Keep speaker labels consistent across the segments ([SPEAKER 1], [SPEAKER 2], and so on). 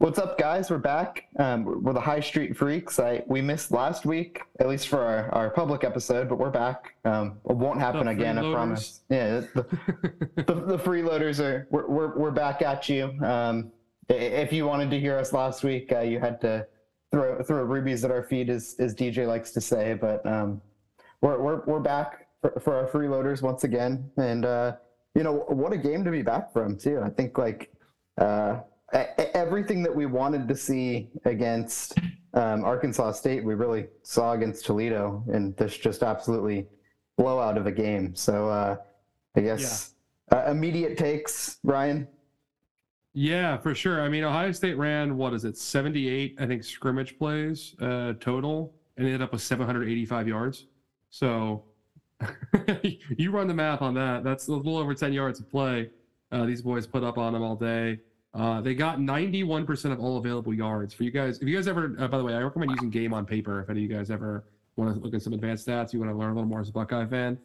[SPEAKER 1] What's up, guys? We're back. Um, we're the High Street Freaks. I we missed last week, at least for our, our public episode, but we're back. Um, it won't happen
[SPEAKER 2] The
[SPEAKER 1] again, I promise. Yeah, the, the, the freeloaders are we're, we're, we're back at you. Um, if you wanted to hear us last week, uh, you had to throw throw rubies at our feet, as as DJ likes to say. But um, we're we're we're back for, for our freeloaders once again, and uh, you know what a game to be back from too. I think like uh, everything that we wanted to see against um, Arkansas State, we really saw against Toledo, and this just absolutely blowout of a game. So uh, I guess uh, immediate takes, Ryan.
[SPEAKER 2] Yeah, for sure. I mean, Ohio State ran what is it, 78, I think, scrimmage plays uh, total, and ended up with 785 yards. So you run the math on that. That's a little over 10 yards of play. Uh, these boys put up on them all day. Uh, they got 91% of all available yards. For you guys, if you guys ever, uh, by the way, I recommend using Game on Paper. If any of you guys ever want to look at some advanced stats, you want to learn a little more as a Buckeye fan,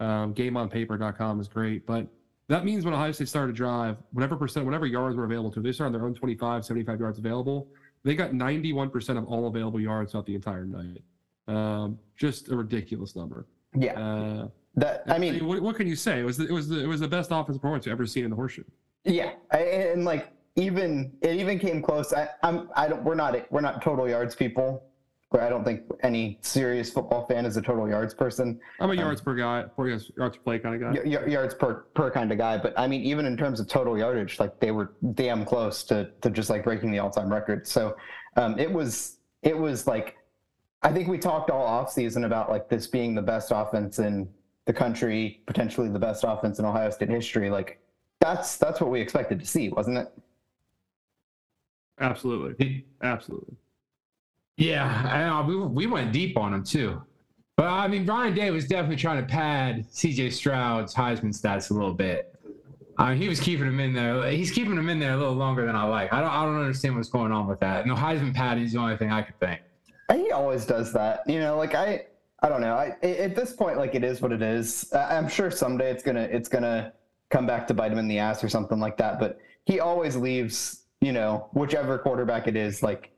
[SPEAKER 2] um, GameOnPaper.com is great. But that means when Ohio State started to drive, whatever percent, whatever yards were available to, them, they started on their own 25, 75 yards available. They got 91% of all available yards throughout the entire night. Um, just a ridiculous number.
[SPEAKER 1] Yeah,
[SPEAKER 2] Uh,
[SPEAKER 1] that I mean,
[SPEAKER 2] what, what can you say? It was the, it was the, it was the best offensive performance you've ever seen in the horseshoe.
[SPEAKER 1] Yeah, I, and like even it even came close. I, I'm I don't we're not we're not total yards people. Where I don't think any serious football fan is a total yards person,
[SPEAKER 2] I'm a yards per guy, per yards, yards per play kind of guy.
[SPEAKER 1] y- yards per per kind of guy. But I mean, even in terms of total yardage, like they were damn close to to just like breaking the all time record. So um, it was it was like I think we talked all off season about like this being the best offense in the country, potentially the best offense in Ohio State history. Like that's that's what we expected to see, wasn't it?
[SPEAKER 2] Absolutely, absolutely.
[SPEAKER 3] Yeah, I know. We, we went deep on him too. But I mean, Ryan Day was definitely trying to pad CJ Stroud's Heisman stats a little bit. I mean, he was keeping him in there. He's keeping him in there a little longer than I like. I don't. I don't understand what's going on with that. No Heisman padding is the only thing I could think.
[SPEAKER 1] He always does that. You know, like I, I don't know. I at this point, like it is what it is. I'm sure someday it's gonna it's gonna come back to bite him in the ass or something like that. But he always leaves, you know, whichever quarterback it is, like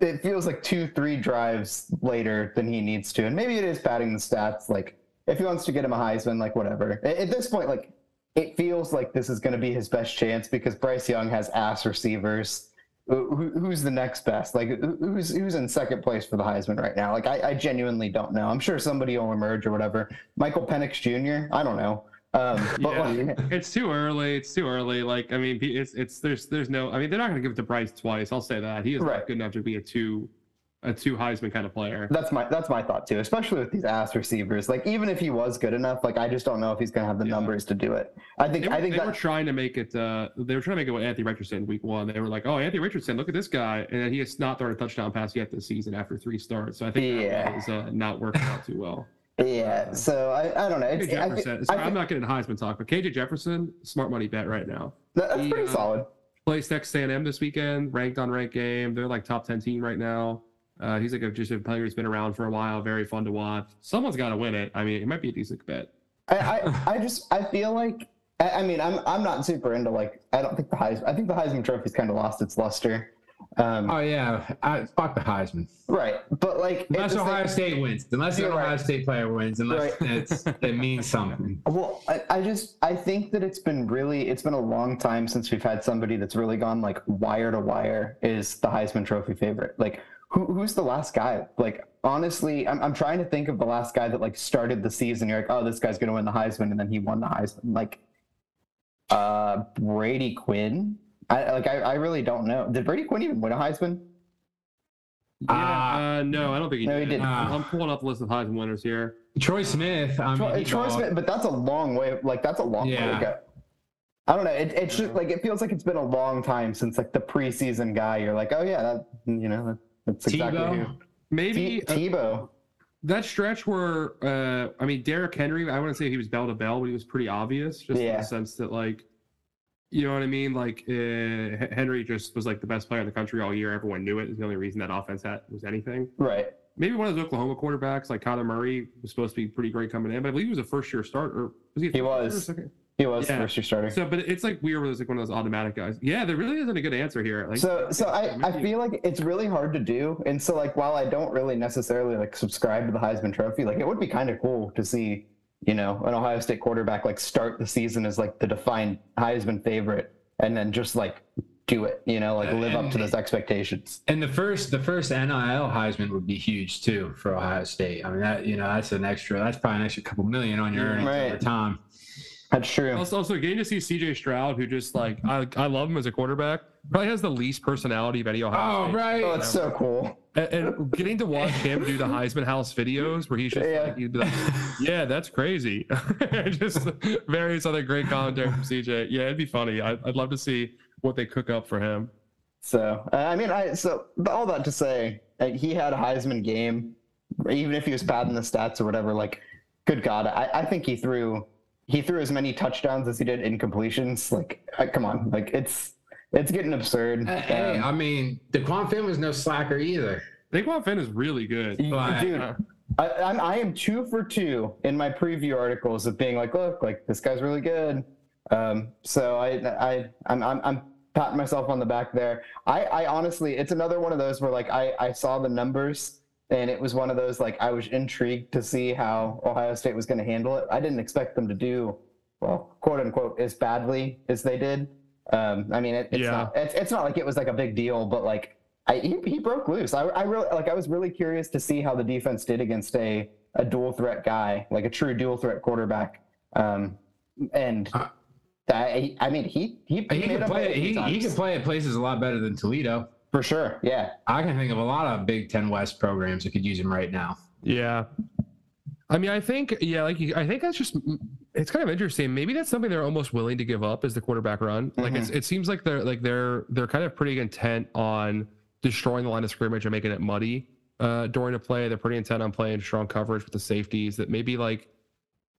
[SPEAKER 1] it feels like two, three drives later than he needs to. And maybe it is padding the stats. Like if he wants to get him a Heisman, like whatever. At, this point, like it feels like this is going to be his best chance because Bryce Young has ass receivers. Who, who- who's the next best? Like who's who's in second place for the Heisman right now? Like I, I genuinely don't know. I'm sure somebody will emerge or whatever. Michael Penix Jr. I don't know. Um, but
[SPEAKER 2] Yeah.
[SPEAKER 1] like,
[SPEAKER 2] It's too early. It's too early. Like I mean, it's it's there's there's no. I mean, they're not going to give it to Bryce twice. I'll say that he is
[SPEAKER 1] Right.
[SPEAKER 2] not good enough to be a two, a two Heisman kind of player.
[SPEAKER 1] that's my that's my thought too. Especially with these ass receivers. Like even if he was good enough, like I just don't know if he's gonna have the
[SPEAKER 2] Yeah.
[SPEAKER 1] numbers to do it. I think
[SPEAKER 2] were,
[SPEAKER 1] I think
[SPEAKER 2] they
[SPEAKER 1] that
[SPEAKER 2] were trying to make it. Uh, they were trying to make it with Anthony Richardson week one. They were like, "Oh, Anthony Richardson, look at this guy," and then he has not thrown a touchdown pass yet this season after three starts. So I think
[SPEAKER 1] Yeah.
[SPEAKER 2] that is uh, not working out too well.
[SPEAKER 1] Yeah. So I, I don't know. It's,
[SPEAKER 2] Jefferson.
[SPEAKER 1] I,
[SPEAKER 2] I'm not getting Heisman talk, but KJ Jefferson, smart money bet right now.
[SPEAKER 1] that's
[SPEAKER 2] he,
[SPEAKER 1] pretty
[SPEAKER 2] uh,
[SPEAKER 1] solid.
[SPEAKER 2] Plays Texas A&M this weekend, ranked on ranked game. They're like top ten team right now. Uh, he's like a, just a player who's been around for a while, very fun to watch. Someone's got to win it. I mean, it might be a decent bet.
[SPEAKER 1] I, I, I just I feel like I, I mean I'm I'm not super into like I don't think the Heisman I think the Heisman Trophy's kind of lost its luster. Um,
[SPEAKER 3] Oh yeah, I, fuck the Heisman.
[SPEAKER 1] right, but like
[SPEAKER 3] Unless
[SPEAKER 1] the same-
[SPEAKER 3] Ohio State wins, unless the Ohio
[SPEAKER 1] right.
[SPEAKER 3] State player wins, unless
[SPEAKER 1] Right.
[SPEAKER 3] it's, it means something.
[SPEAKER 1] Well, I, I just I think that it's been really it's been a long time since we've had somebody that's really gone like wire to wire is the Heisman Trophy favorite. Like who who's the last guy? Like honestly, I'm I'm trying to think of the last guy that like started the season. You're like, oh, this guy's gonna win the Heisman, and then he won the Heisman. Like uh Brady Quinn. I like I, I really don't know. Did Brady Quinn even win a Heisman?
[SPEAKER 2] Yeah, uh, no, I don't think he
[SPEAKER 1] No, he
[SPEAKER 2] did.
[SPEAKER 1] didn't.
[SPEAKER 2] I'm I'm pulling up the list of Heisman winners here.
[SPEAKER 3] Troy Smith. I
[SPEAKER 1] Troy,
[SPEAKER 3] he
[SPEAKER 1] Troy Smith, but that's a long way. Like that's a long way
[SPEAKER 3] Yeah.
[SPEAKER 1] to go. I don't know. It, it's just like it feels like it's been a long time since like the preseason guy. You're like, oh yeah, that you know that, that's exactly
[SPEAKER 3] Tebow?
[SPEAKER 1] who.
[SPEAKER 2] Maybe
[SPEAKER 1] T-
[SPEAKER 2] uh,
[SPEAKER 1] Tebow.
[SPEAKER 2] that stretch where uh, I mean Derrick Henry, I wouldn't say he was bell to bell, but he was pretty obvious, just in the sense that like, you know what I mean? Like uh, Henry just was like the best player in the country all year. Everyone knew it. It's the only reason that offense had was anything.
[SPEAKER 1] Right.
[SPEAKER 2] Maybe one of those Oklahoma quarterbacks, like Kyler Murray, was supposed to be pretty great coming in, but I believe he was a first year starter. Was he? a
[SPEAKER 1] He
[SPEAKER 2] first year or
[SPEAKER 1] was. He was
[SPEAKER 2] Yeah.
[SPEAKER 1] first year starter.
[SPEAKER 2] So, but it's like weird. Where it's like one of those automatic guys. Yeah, there really isn't a good answer here. Like,
[SPEAKER 1] so so I, I feel like it's really hard to do and so like while i don't really necessarily like subscribe to the heisman trophy like it would be kind of cool to see you know an ohio state quarterback like start the season as like the defined heisman favorite and then just like do it you know like live up to those expectations
[SPEAKER 3] And the first, the first NIL Heisman would be huge too for Ohio State. I mean, that you know, that's an extra. That's probably an extra couple million on your mm, earnings
[SPEAKER 1] Right.
[SPEAKER 3] over time.
[SPEAKER 1] That's true
[SPEAKER 2] Also, also getting to see CJ Stroud, who just like I, I love him as a quarterback, probably has the least personality of any Ohio
[SPEAKER 3] Oh,
[SPEAKER 2] State.
[SPEAKER 3] right.
[SPEAKER 1] oh it's so cool
[SPEAKER 2] And, and getting to watch him do the Heisman House videos where he's just
[SPEAKER 1] Yeah.
[SPEAKER 2] like, he'd be like, yeah, that's crazy. just various other great commentary from CJ. Yeah, it'd be funny. I, I'd love to see what they cook up for him.
[SPEAKER 1] So uh, I mean, I so all that to say, uh, he had a Heisman game, even if he was bad in the stats or whatever. Like, good God, I, I think he threw he threw as many touchdowns as he did incompletions. Like, come on, like it's it's getting absurd.
[SPEAKER 3] Hey,
[SPEAKER 1] Um,
[SPEAKER 3] I mean, Dequan Finn was no slacker either.
[SPEAKER 2] Dequan Finn is really good.
[SPEAKER 3] but-
[SPEAKER 1] dude,
[SPEAKER 2] Uh,
[SPEAKER 1] I, I'm I am two for two in my preview articles of being like, look, like this guy's really good. Um, so I I I'm I'm, I'm patting myself on the back there. I I honestly, it's another one of those where like I I saw the numbers and it was one of those like I was intrigued to see how Ohio State was going to handle it. I didn't expect them to do well, quote unquote, as badly as they did. Um, I mean, it, it's
[SPEAKER 2] Yeah.
[SPEAKER 1] not it's, it's not like it was like a big deal, but like I, he, he broke loose. I, I really like. I was really curious to see how the defense did against a a dual threat guy, like a true dual threat quarterback. Um, and
[SPEAKER 3] Uh,
[SPEAKER 1] I, I mean, he he,
[SPEAKER 3] He
[SPEAKER 1] made
[SPEAKER 3] can play. He, he can play at places a lot better than Toledo.
[SPEAKER 1] For sure. Yeah,
[SPEAKER 3] I can think of a lot of Big Ten West programs that could use him right now.
[SPEAKER 2] Yeah. I mean, I think, yeah, like, you- I think that's just, it's kind of interesting. Maybe that's something they're almost willing to give up as the quarterback run. Like, it's, it seems like they're, like, they're, they're kind of pretty intent on destroying the line of scrimmage and making it muddy uh, during a play. They're pretty intent on playing strong coverage with the safeties that maybe, like,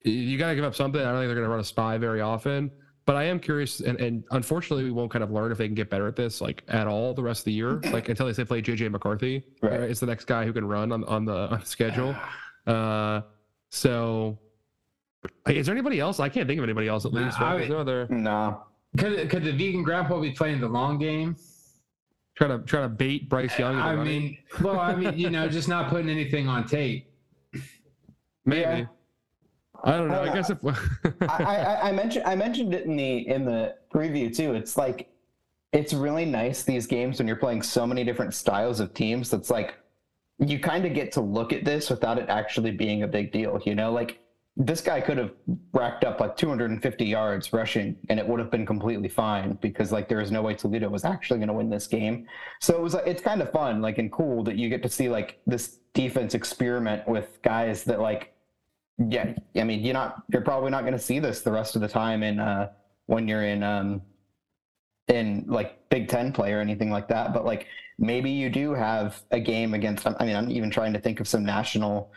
[SPEAKER 2] you got to give up something. I don't think they're going to run a spy very often. But I am curious, and, and unfortunately, we won't kind of learn if they can get better at this, like at all, the rest of the year. Like until they say play JJ McCarthy,
[SPEAKER 1] Right.
[SPEAKER 2] right? It's the next guy who can run on on the, on the schedule. Uh, so is there anybody else? I can't think of anybody else at
[SPEAKER 3] Nah,
[SPEAKER 2] least. Right?
[SPEAKER 3] I-
[SPEAKER 2] no other
[SPEAKER 1] no,
[SPEAKER 3] Could could the vegan grandpa be playing the long game?
[SPEAKER 2] try to try to bait Bryce Young.
[SPEAKER 3] I
[SPEAKER 2] running?
[SPEAKER 3] mean, well, I mean, you know, just not putting anything on tape.
[SPEAKER 2] maybe.
[SPEAKER 1] yeah.
[SPEAKER 2] I don't know.
[SPEAKER 1] I
[SPEAKER 2] I guess if
[SPEAKER 1] I, I, I mentioned I mentioned it in the in the preview too. It's like it's really nice these games when you're playing so many different styles of teams. That's like you kind of get to look at this without it actually being a big deal. You know, like this guy could have racked up like 250 yards rushing, and it would have been completely fine because like there is no way Toledo was actually going to win this game. So it was like it's kind of fun, like and cool that you get to see like this defense experiment with guys that like yeah, I mean, you're not, you're probably not going to see this the rest of the time in uh, when you're in um, in like Big Ten play or anything like that. But like maybe you do have a game against. I mean, I'm even trying to think of some national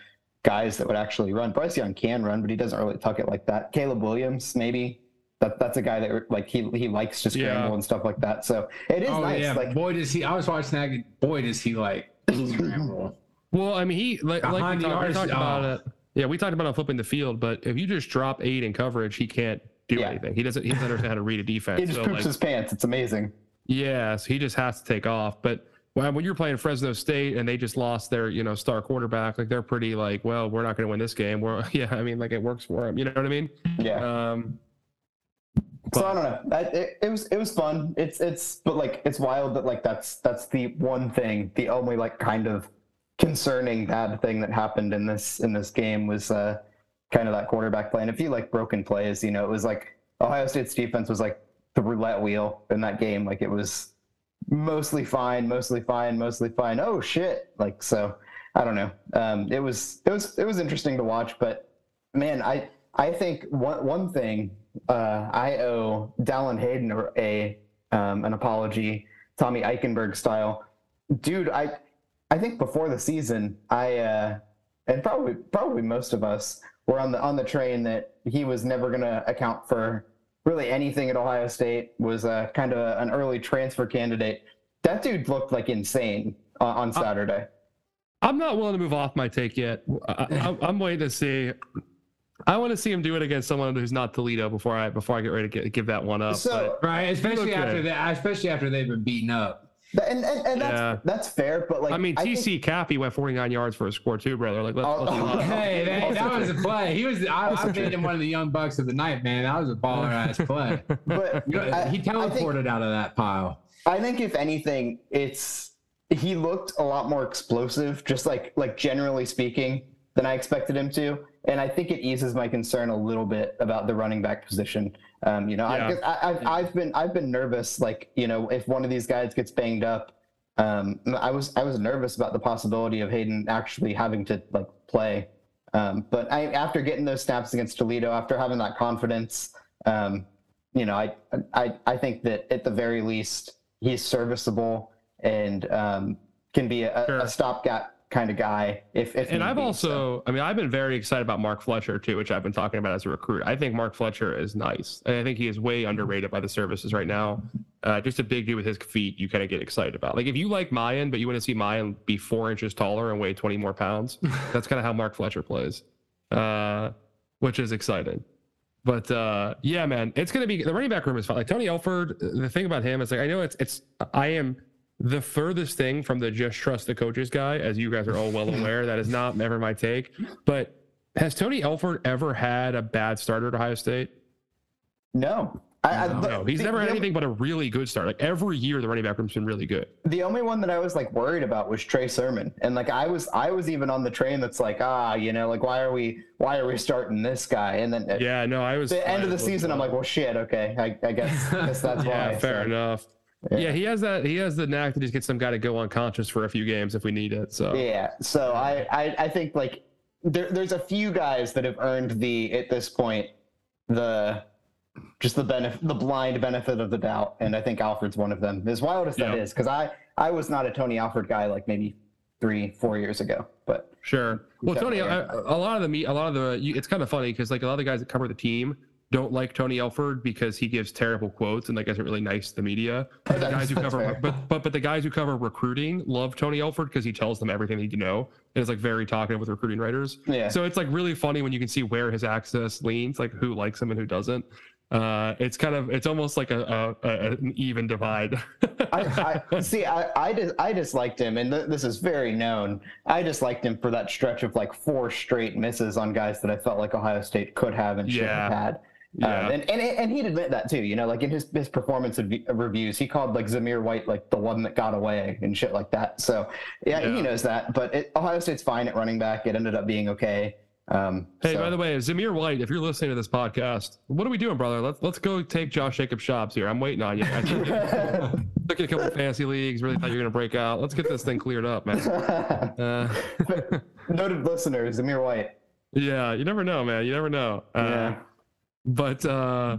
[SPEAKER 1] guys that would actually run. Bryce Young can run, but he doesn't really tuck it like that. Caleb Williams, maybe. That, that's a guy that like he he likes to scramble
[SPEAKER 2] Yeah.
[SPEAKER 1] and stuff like that. So it is
[SPEAKER 3] oh
[SPEAKER 1] nice.
[SPEAKER 3] yeah,
[SPEAKER 1] Like
[SPEAKER 3] boy does he! I was watching that. Boy does he like scramble.
[SPEAKER 2] well, I mean, he like, like
[SPEAKER 3] Behind
[SPEAKER 2] we,
[SPEAKER 3] the
[SPEAKER 2] talked, we talked about
[SPEAKER 3] oh.
[SPEAKER 2] it. Yeah, we talked about him flipping the field, but if you just drop eight in coverage, he can't do
[SPEAKER 1] Yeah.
[SPEAKER 2] anything. He doesn't. He doesn't understand how to read a defense.
[SPEAKER 1] he just
[SPEAKER 2] so,
[SPEAKER 1] poops
[SPEAKER 2] like,
[SPEAKER 1] his pants. It's amazing.
[SPEAKER 2] Yes, he just has to take off. But when when you're playing Fresno State and they just lost their, you know, star quarterback, like they're pretty like, well, we're not going to win this game. We're yeah, I mean, like it works for them. You know what I mean?
[SPEAKER 1] Yeah.
[SPEAKER 2] Um,
[SPEAKER 1] so I don't know. I, it, it was it was fun. It's it's but like it's wild that like that's that's the one thing, the only like kind of concerning bad thing that happened in this in this game was uh kind of that quarterback play. And a few like broken plays, you know, it was like Ohio State's defense was like the roulette wheel in that game. Like it was mostly fine, mostly fine, mostly fine. Oh shit! Like so, I don't know. Um, it was it was it was interesting to watch, but man, I I think one one thing uh, I owe Dallan Hayden a, um, an apology, Tommy Eichenberg style, dude. I I think before the season, I uh, and probably probably most of us were on the on the train that he was never going to account for really anything at Ohio State. Was uh, kind of a, an early transfer candidate. That dude looked like insane on, on Saturday.
[SPEAKER 2] I'm not willing to move off my take yet. I, I, I'm waiting to see. I want to see him do it against someone who's not Toledo before I before I get ready to get, give that one up.
[SPEAKER 1] So
[SPEAKER 3] Right, especially
[SPEAKER 2] Okay.
[SPEAKER 3] after that, especially after they've been beaten up.
[SPEAKER 1] And and, and that's
[SPEAKER 2] Yeah.
[SPEAKER 1] that's fair, but like
[SPEAKER 2] I mean,
[SPEAKER 1] think-
[SPEAKER 2] TC Caffey went 49 yards for a score too, brother. Like, let's,
[SPEAKER 1] Oh,
[SPEAKER 2] let's be
[SPEAKER 1] oh,
[SPEAKER 2] honest.
[SPEAKER 3] Hey, that, that was a play. He was. I,
[SPEAKER 1] Also
[SPEAKER 3] I made him one of the young bucks of the night, man. That was a baller ass play.
[SPEAKER 1] but
[SPEAKER 3] You know,
[SPEAKER 1] I-
[SPEAKER 3] he
[SPEAKER 1] I think-
[SPEAKER 3] teleported out of that pile.
[SPEAKER 1] I think if anything, it's he looked a lot more explosive, just like like generally speaking, than I expected him to. And I think it eases my concern a little bit about the running back position. Um, you know, I, I, I've, I've been I've been nervous, like you know, if one of these guys gets banged up, um, I was I was nervous about the possibility of Hayden actually having to like play. Um, but I, after getting those snaps against Toledo, after having that confidence, um, you know, I, I I think that at the very least he's serviceable and um, can be a,
[SPEAKER 2] Sure.
[SPEAKER 1] a stopgap kind of guy. If, if
[SPEAKER 2] And I've
[SPEAKER 1] be, so.
[SPEAKER 2] also, I mean, I've been very excited about Mark Fletcher too, which I've been talking about as a recruit. I think Mark Fletcher is nice. And I think he is way underrated by the services right now. Uh, just a big dude with his feet, you kind of get excited about. Like if you like Miyan, but you want to see Miyan be four inches taller and weigh 20 more pounds, that's kind of how Mark Fletcher plays, uh, which is exciting. But uh, yeah, man, it's gonna be the running back room is fun. Like Tony Alford, the thing about him is like I know it's it's I am the furthest thing from the just trust the coaches guy, as you guys are all well aware. that is not ever my take. But has Tony Alford ever had a bad starter at Ohio State?
[SPEAKER 1] no. I, I,
[SPEAKER 2] No, he's
[SPEAKER 1] the-
[SPEAKER 2] never had anything but a really good start. Like every year, the running back room's been really good.
[SPEAKER 1] The only one that I was like worried about was Trey Sermon, and like I was, I was even on the train that's like, ah, you know, like why are we, why are we starting this guy? And then
[SPEAKER 2] Yeah, no, I was.
[SPEAKER 1] the end of the season, I'm like, well, shit, okay, I, I guess, guess that's
[SPEAKER 2] Yeah,
[SPEAKER 1] why.
[SPEAKER 2] fair
[SPEAKER 1] so.
[SPEAKER 2] enough.
[SPEAKER 1] Yeah.
[SPEAKER 2] Yeah. he has that. He has the knack to just get some guy to go unconscious for a few games if we need it. So
[SPEAKER 1] Yeah. So I, I, I think like there, there's a few guys that have earned the at this point the just the benefit, the blind benefit of the doubt, and I think Alford's one of them. As wild as that
[SPEAKER 2] Yeah.
[SPEAKER 1] is, because I, I was not a Tony Alford guy like maybe three, four years ago, but
[SPEAKER 2] Sure. Well, Tony, a, lot of the meet, a lot of the, you, it's kind of funny because like a lot of the guys that cover the team don't like Tony Alford because he gives terrible quotes and like isn't really nice to the media. But the guys who cover,
[SPEAKER 1] fair.
[SPEAKER 2] but but but the guys who cover recruiting love Tony Alford because he tells them everything they need to know and is like very talkative with recruiting writers.
[SPEAKER 1] yeah.
[SPEAKER 2] So it's like really funny when you can see where his access leans, like who likes him and who doesn't. Uh, it's kind of, it's almost like a, a, a an even divide.
[SPEAKER 1] I, I see. I, I just I disliked him, and th- this is very known. I disliked him for that stretch of like four straight misses on guys that I felt like Ohio State could have and should have had.
[SPEAKER 2] Yeah.
[SPEAKER 1] Um, and, and and he'd admit that too. You know, like in his his performance rev- reviews, he called like Zamir White like the one that got away and shit like that. So yeah,
[SPEAKER 2] Yeah.
[SPEAKER 1] he knows that. But it, Ohio State's fine at running back. It ended up being okay. Um,
[SPEAKER 2] Hey,
[SPEAKER 1] so-
[SPEAKER 2] by the way, Zamir White, if you're listening to this podcast, what are we doing, brother? Let's let's go take Josh Jacobs shops here. I'm waiting on you. I think took in a couple of fantasy leagues. Really thought you were gonna break out. Let's get this thing cleared up, man. Uh,
[SPEAKER 1] noted listener Zamir White.
[SPEAKER 2] yeah, you never know, man. You never know. Uh,
[SPEAKER 1] Yeah.
[SPEAKER 2] But uh,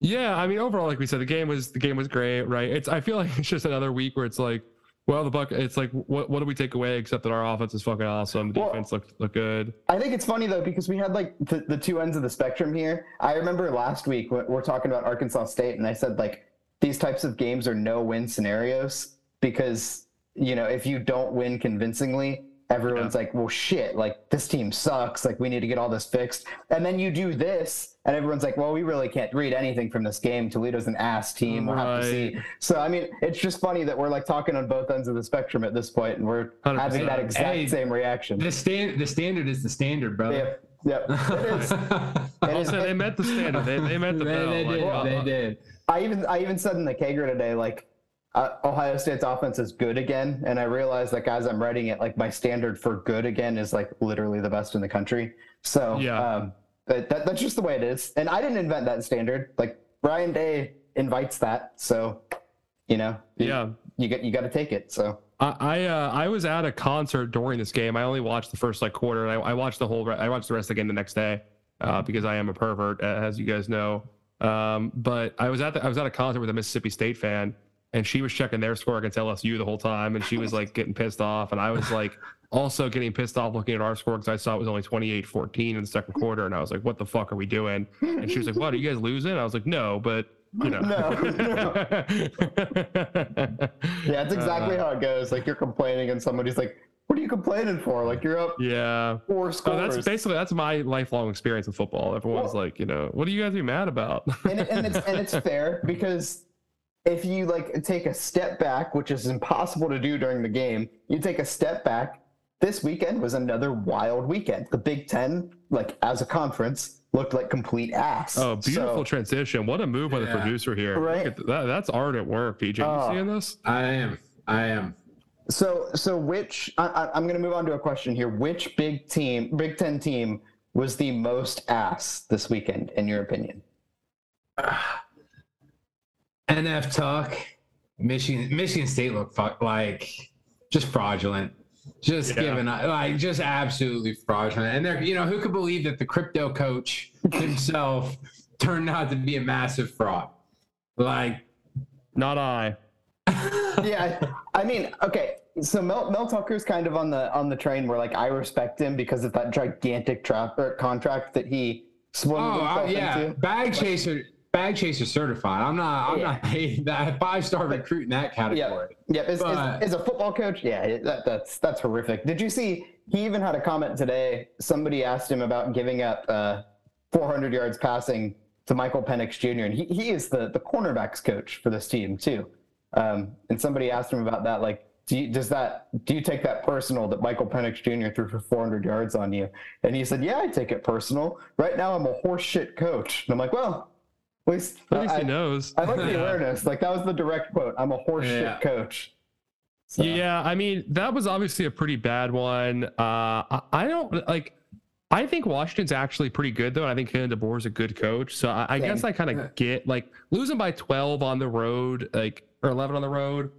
[SPEAKER 2] yeah, I mean, overall, like we said, the game was the game was great, right? It's I feel like it's just another week where it's like, well, the buck. It's like, what what do we take away except that our offense is fucking awesome. The
[SPEAKER 1] Well-
[SPEAKER 2] defense looked looked good.
[SPEAKER 1] I think it's funny though because we had like the, the two ends of the spectrum here. I remember last week we're talking about Arkansas State, and I said like these types of games are no-win scenarios because you know if you don't win convincingly, everyone's like, well, shit, like this team sucks. Like we need to get all this fixed, and then you do this, and everyone's like, well, we really can't read anything from this game. Toledo's an ass team. We'll have to see. So I mean, it's just funny that we're like talking on both ends of the spectrum at this point, and we're having
[SPEAKER 2] 100%.
[SPEAKER 1] that exact
[SPEAKER 3] Hey,
[SPEAKER 1] same reaction.
[SPEAKER 3] the stand, the standard is the standard, brother.
[SPEAKER 1] Yep, yep. It is. It
[SPEAKER 2] I'll
[SPEAKER 1] is-
[SPEAKER 2] they met the standard. They, they met the
[SPEAKER 3] they,
[SPEAKER 2] bill.
[SPEAKER 3] they
[SPEAKER 2] Like,
[SPEAKER 3] did.
[SPEAKER 2] uh,
[SPEAKER 3] they did.
[SPEAKER 1] I even I even said in the Kager today, like uh, Ohio State's offense is good again, and I realized that as I'm writing it, like my standard for good again is like literally the best in the country. So
[SPEAKER 2] Yeah.
[SPEAKER 1] um, that, that that's just the way it is, and I didn't invent that standard. Like Brian Day invites that, so you know, you,
[SPEAKER 2] Yeah.
[SPEAKER 1] you get you got to take it. So
[SPEAKER 2] I I, uh, I was at a concert during this game. I only watched the first like quarter. And I, I watched the whole. re- I watched the rest of the game the next day uh, because I am a pervert, as you guys know. Um, but I was at the, I was at a concert with a Mississippi State fan, and she was checking their score against LSU the whole time, and she was like getting pissed off, and I was like also getting pissed off looking at our score because I saw it was only 28-14 in the second quarter, and I was like, "What the fuck are we doing?" And she was like, "What are you guys losing?" I was like, "No, but." You know.
[SPEAKER 1] No, yeah, it's exactly
[SPEAKER 2] Uh,
[SPEAKER 1] how it goes. Like you're complaining, and somebody's like, what are you complaining for? Like you're up
[SPEAKER 2] Yeah.
[SPEAKER 1] four
[SPEAKER 2] Oh,
[SPEAKER 1] scores.
[SPEAKER 2] that's basically that's my lifelong experience with football. Everyone's
[SPEAKER 1] Well-
[SPEAKER 2] like, you know, what are you guys be mad about?
[SPEAKER 1] and, it, and it's and it's fair because if you like take a step back, which is impossible to do during the game, you take a step back. This weekend was another wild weekend. The Big Ten, like as a conference, looked like complete ass.
[SPEAKER 2] Oh, beautiful
[SPEAKER 1] So,
[SPEAKER 2] transition. What a move by the producer here. Look
[SPEAKER 1] Right.
[SPEAKER 2] at that, that's art at work, PJ.
[SPEAKER 1] Oh.
[SPEAKER 2] You ah. seeing this?
[SPEAKER 3] I am. I am.
[SPEAKER 1] so, so which I, I, I'm going to move on to a question here. Which Big Team, Big Ten team, was the most ass this weekend, in your opinion?
[SPEAKER 3] Ah, NF talk. Michigan, Michigan State looked fu- like just fraudulent. Just
[SPEAKER 2] Yeah.
[SPEAKER 3] giving up, like just absolutely fraudulent. And they're, you know, who could believe that the crypto coach himself turned out to be a massive fraud? Like,
[SPEAKER 2] Not I.
[SPEAKER 1] yeah, I, I mean, okay. So Mel, Mel Tucker's kind of on the on the train where like I respect him because of that gigantic trap or contract that he swung
[SPEAKER 3] oh I-
[SPEAKER 1] himself
[SPEAKER 3] yeah,
[SPEAKER 1] into.
[SPEAKER 3] bag chaser, bag chaser certified. I'm not, I'm
[SPEAKER 1] Yeah.
[SPEAKER 3] not hating that five star recruit in that category.
[SPEAKER 1] Yeah, as,
[SPEAKER 3] But-
[SPEAKER 1] as, as a football coach, yeah, that, that's that's horrific. Did you see? He even had a comment today. Somebody asked him about giving up uh, 400 yards passing to Michael Penix Jr. and he, he is the the cornerbacks coach for this team too. Um, and somebody asked him about that, like, do you, does that do you take that personal that Michael Penix Jr. threw for 400 yards on you? And he said, Yeah, I take it personal. Right now, I'm a horseshit coach. And I'm like, Well, at least,
[SPEAKER 2] At least
[SPEAKER 1] I,
[SPEAKER 2] he knows.
[SPEAKER 1] I like the awareness. Like that was the direct quote. I'm a horseshit
[SPEAKER 3] Yeah.
[SPEAKER 1] coach. So,
[SPEAKER 2] Yeah, I mean that was obviously a pretty bad one. Uh, I, I don't like. I think Washington's actually pretty good though. I think Ken DeBoer is a good coach. So I, I guess I kind of get like losing by twelve on the road, like or eleven on the road.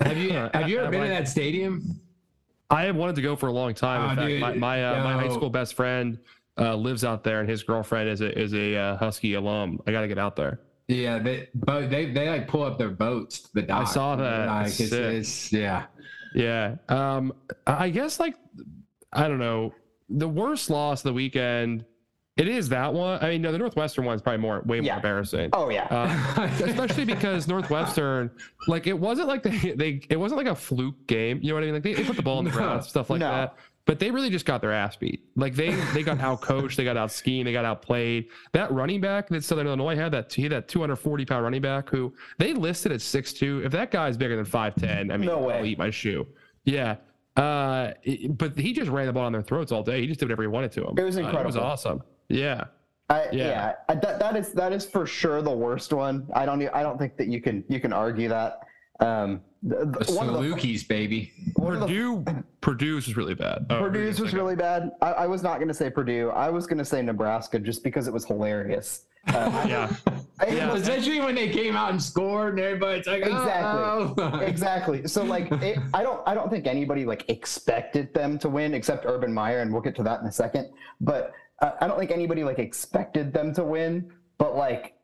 [SPEAKER 3] Have you, have you ever
[SPEAKER 2] I'm
[SPEAKER 3] been in that stadium?
[SPEAKER 2] I have wanted to go for a long time. In
[SPEAKER 3] Oh,
[SPEAKER 2] fact,
[SPEAKER 3] dude,
[SPEAKER 2] my my, uh, my high school best friend uh, lives out there, and his girlfriend is a is a uh, Husky alum. I got to get out there.
[SPEAKER 3] Yeah, they boat they they like pull up their boats to the dock.
[SPEAKER 2] I saw that.
[SPEAKER 3] Like, it's, it's yeah.
[SPEAKER 2] Yeah. Um, I I guess like I don't know. The worst loss of the weekend. It is that one. I mean, no, the Northwestern one is probably more way more
[SPEAKER 1] Yeah.
[SPEAKER 2] embarrassing.
[SPEAKER 1] Oh yeah.
[SPEAKER 2] Uh, especially because Northwestern, like it wasn't like they, they it wasn't like a fluke game. You know what I mean? Like they, they put the ball in the
[SPEAKER 3] No.
[SPEAKER 2] ground, stuff like
[SPEAKER 1] No.
[SPEAKER 2] that. But they really just got their ass beat. Like they they got out coached, they got out schemed, they got outplayed. That running back that Southern Illinois had that he had that 240 pound running back who they listed at 6'2. If that guy's bigger than 5'10, I mean,
[SPEAKER 1] No.
[SPEAKER 2] I'll eat my shoe. Yeah. Uh, it- but he just ran the ball on their throats all day. He just did whatever he wanted to them.
[SPEAKER 1] It was
[SPEAKER 2] Uh, it was awesome. Yeah.
[SPEAKER 1] I, yeah,
[SPEAKER 2] yeah.
[SPEAKER 1] I, that that is that is for sure the worst one. I don't I don't think that you can you can argue that. Um, the, the-
[SPEAKER 3] The
[SPEAKER 1] one of the
[SPEAKER 3] Salukis, baby.
[SPEAKER 1] one of the
[SPEAKER 2] Purdue, Purdue's was really bad. Oh,
[SPEAKER 1] Purdue's was really bad. I, I was not going to say Purdue. I was going to say Nebraska just because it was hilarious. Uh,
[SPEAKER 2] Yeah.
[SPEAKER 1] I-
[SPEAKER 2] Yeah.
[SPEAKER 3] Especially when they came out and scored, and everybody's like,
[SPEAKER 1] Exactly.
[SPEAKER 3] "Oh."
[SPEAKER 1] exactly. So like, it, I don't, I don't think anybody like expected them to win except Urban Meyer, and we'll get to that in a second. But uh, I don't think anybody like expected them to win. But like,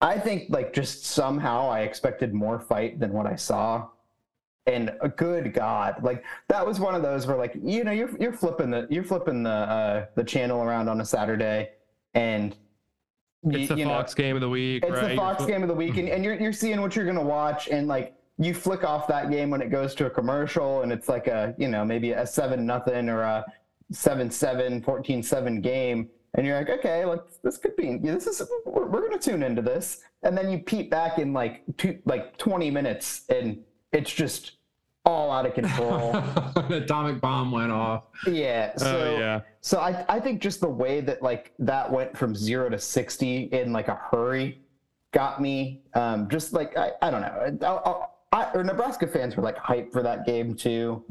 [SPEAKER 1] I think like just somehow I expected more fight than what I saw. And a good God, like that was one of those where like you know you're you're flipping the you're flipping the uh, the channel around on a Saturday, and
[SPEAKER 2] It's the
[SPEAKER 1] you know,
[SPEAKER 2] Fox game of the week,
[SPEAKER 1] it's
[SPEAKER 2] right?
[SPEAKER 1] the Fox game of the week, and, and you're, you're seeing what you're going to watch, and like you flick off that game when it goes to a commercial, and it's like a, you know, maybe a 7 nothing or a 7 7, 14 7 game, and you're like, okay, like this could be, this is, we're, we're going to tune into this. And then you peep back in like two, like 20 minutes, and it's just all out of control.
[SPEAKER 3] the atomic bomb went off.
[SPEAKER 1] yeah. So,
[SPEAKER 2] oh yeah.
[SPEAKER 1] so I, I think just the way that like that went from zero to 60 in like a hurry got me um, just like, I, I don't know. I, I, I, or Nebraska fans were like hyped for that game too.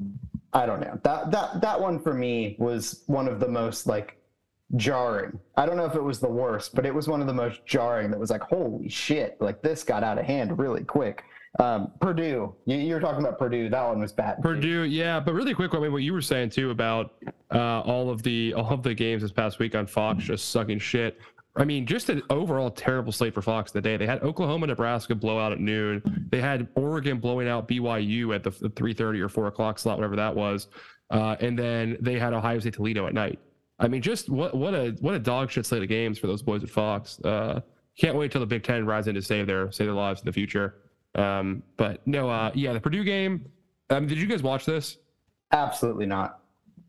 [SPEAKER 1] I don't know. That, that, that one for me was one of the most like jarring. I don't know if it was the worst, but it was one of the most jarring that was like, holy shit, like this got out of hand really quick. Um, Purdue, you, you were talking about Purdue. That one was bad.
[SPEAKER 2] Purdue, yeah, but really quick, I mean, what you were saying too about uh, all of the all of the games this past week on Fox just sucking shit. I mean, just an overall terrible slate for Fox today. They had Oklahoma, Nebraska blowout at noon. They had Oregon blowing out BYU at the three thirty or four o'clock slot, whatever that was, uh, and then they had Ohio State Toledo at night. I mean, just what what a what a dog shit slate of games for those boys at Fox. Uh, can't wait till the Big Ten rises in to save their save their lives in the future. Um, but no, uh, yeah, the Purdue game. Um, did you guys watch this?
[SPEAKER 1] Absolutely not.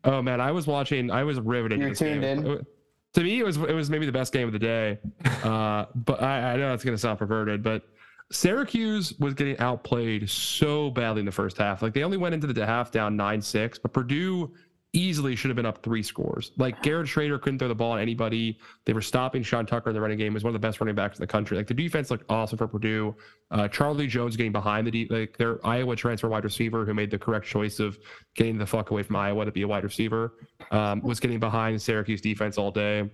[SPEAKER 2] Oh man, I was watching. I was riveted.
[SPEAKER 1] You're
[SPEAKER 2] to
[SPEAKER 1] tuned
[SPEAKER 2] game.
[SPEAKER 1] in?
[SPEAKER 2] To me, it was it was maybe the best game of the day. Uh, but I, I know it's gonna sound perverted, but Syracuse was getting outplayed so badly in the first half. Like they only went into the half down nine six, but Purdue easily should have been up three scores. Like Garrett Shrader couldn't throw the ball at anybody. They were stopping Sean Tucker in the running game. He was one of the best running backs in the country. Like the defense looked awesome for Purdue. Uh, Charlie Jones getting behind the deep, like their Iowa transfer wide receiver who made the correct choice of getting the fuck away from Iowa to be a wide receiver um, was getting behind Syracuse defense all day.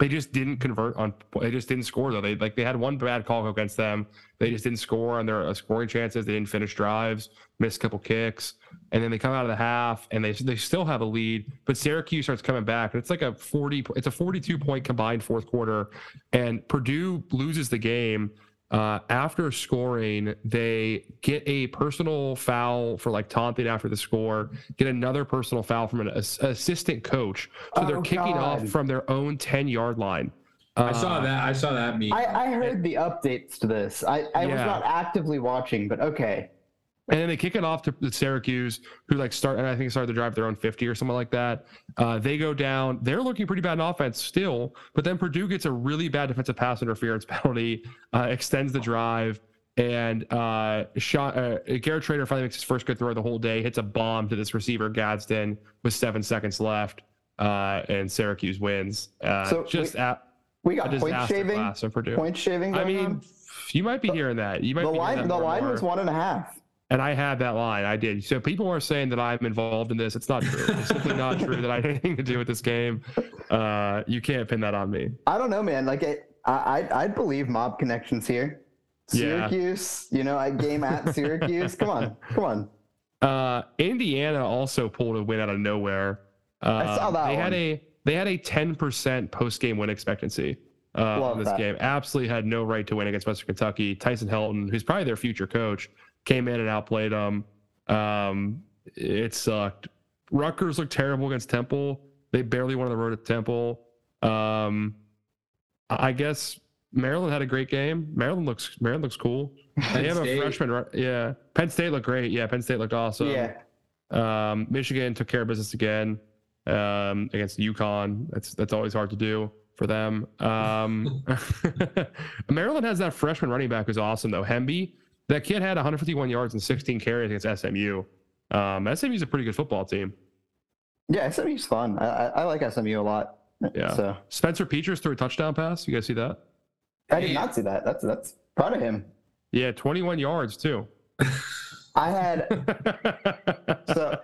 [SPEAKER 2] They just didn't convert on. They just didn't score though. They like they had one bad call against them. They just didn't score on their uh, scoring chances. They didn't finish drives. Missed a couple kicks, and then they come out of the half and they they still have a lead. But Syracuse starts coming back, and it's like a forty. It's a forty-two point combined fourth quarter, and Purdue loses the game. Uh, after scoring, they get a personal foul for like taunting after the score, get another personal foul from an ass- assistant coach. So they're
[SPEAKER 1] Oh,
[SPEAKER 2] kicking off from their own 10 yard line.
[SPEAKER 3] I saw
[SPEAKER 2] Uh,
[SPEAKER 3] that. I saw that meme.
[SPEAKER 1] I, I heard the updates to this. I, I was not actively watching, but okay.
[SPEAKER 2] And then they kick it off to Syracuse, who like start, and I think started to drive their own 50 or something like that. Uh, they go down. They're looking pretty bad in offense still, but then Purdue gets a really bad defensive pass interference penalty, uh, extends the drive, and uh, shot. Uh, Garrett Shrader finally makes his first good throw of the whole day, hits a bomb to this receiver Gadsden with seven seconds left, uh, and Syracuse wins. Uh,
[SPEAKER 1] So
[SPEAKER 2] just
[SPEAKER 1] we-
[SPEAKER 2] at
[SPEAKER 1] We got point shaving.
[SPEAKER 2] class of Purdue.
[SPEAKER 1] Point shaving.
[SPEAKER 2] I mean,
[SPEAKER 1] on?
[SPEAKER 2] you might be hearing that. You might
[SPEAKER 1] the
[SPEAKER 2] be hearing
[SPEAKER 1] line the line
[SPEAKER 2] more.
[SPEAKER 1] was one and a half.
[SPEAKER 2] And I had that line. I did. So people are saying that I'm involved in this. It's not true. It's simply not true that I had anything to do with this game. Uh, you can't pin that on me.
[SPEAKER 1] I don't know, man. Like it, I I'd, I'd believe mob connections here.
[SPEAKER 2] Yeah.
[SPEAKER 1] Syracuse, you know, I game at Syracuse. come on, come on.
[SPEAKER 2] Uh, Indiana also pulled a win out of nowhere. Uh,
[SPEAKER 1] saw that
[SPEAKER 2] They had a they had a 10% post game win expectancy. Uh,
[SPEAKER 1] Love
[SPEAKER 2] in this
[SPEAKER 1] that.
[SPEAKER 2] game absolutely had no right to win against Western Kentucky. Tyson Helton, who's probably their future coach, came in and outplayed them. Um, it sucked. Rutgers looked terrible against Temple. They barely won on the road at Temple. Um, I guess Maryland had a great game. Maryland looks Maryland looks cool. They have a freshman. Yeah, Penn State looked great. Yeah, Penn State looked awesome.
[SPEAKER 1] yeah,
[SPEAKER 2] Um, Michigan took care of business again um, against UConn. That's that's always hard to do for them. Um, Maryland has that freshman running back who's awesome though. Hemby, that kid had 151 yards and 16 carries against SMU. Um, SMU's a pretty good football team.
[SPEAKER 1] yeah. SMU's fun. I, I, I like SMU a lot.
[SPEAKER 2] Yeah.
[SPEAKER 1] So
[SPEAKER 2] Spencer Petras threw a touchdown pass. You guys see that?
[SPEAKER 1] I did not see that. That's that's proud of him.
[SPEAKER 2] Yeah, 21 yards too.
[SPEAKER 1] I had so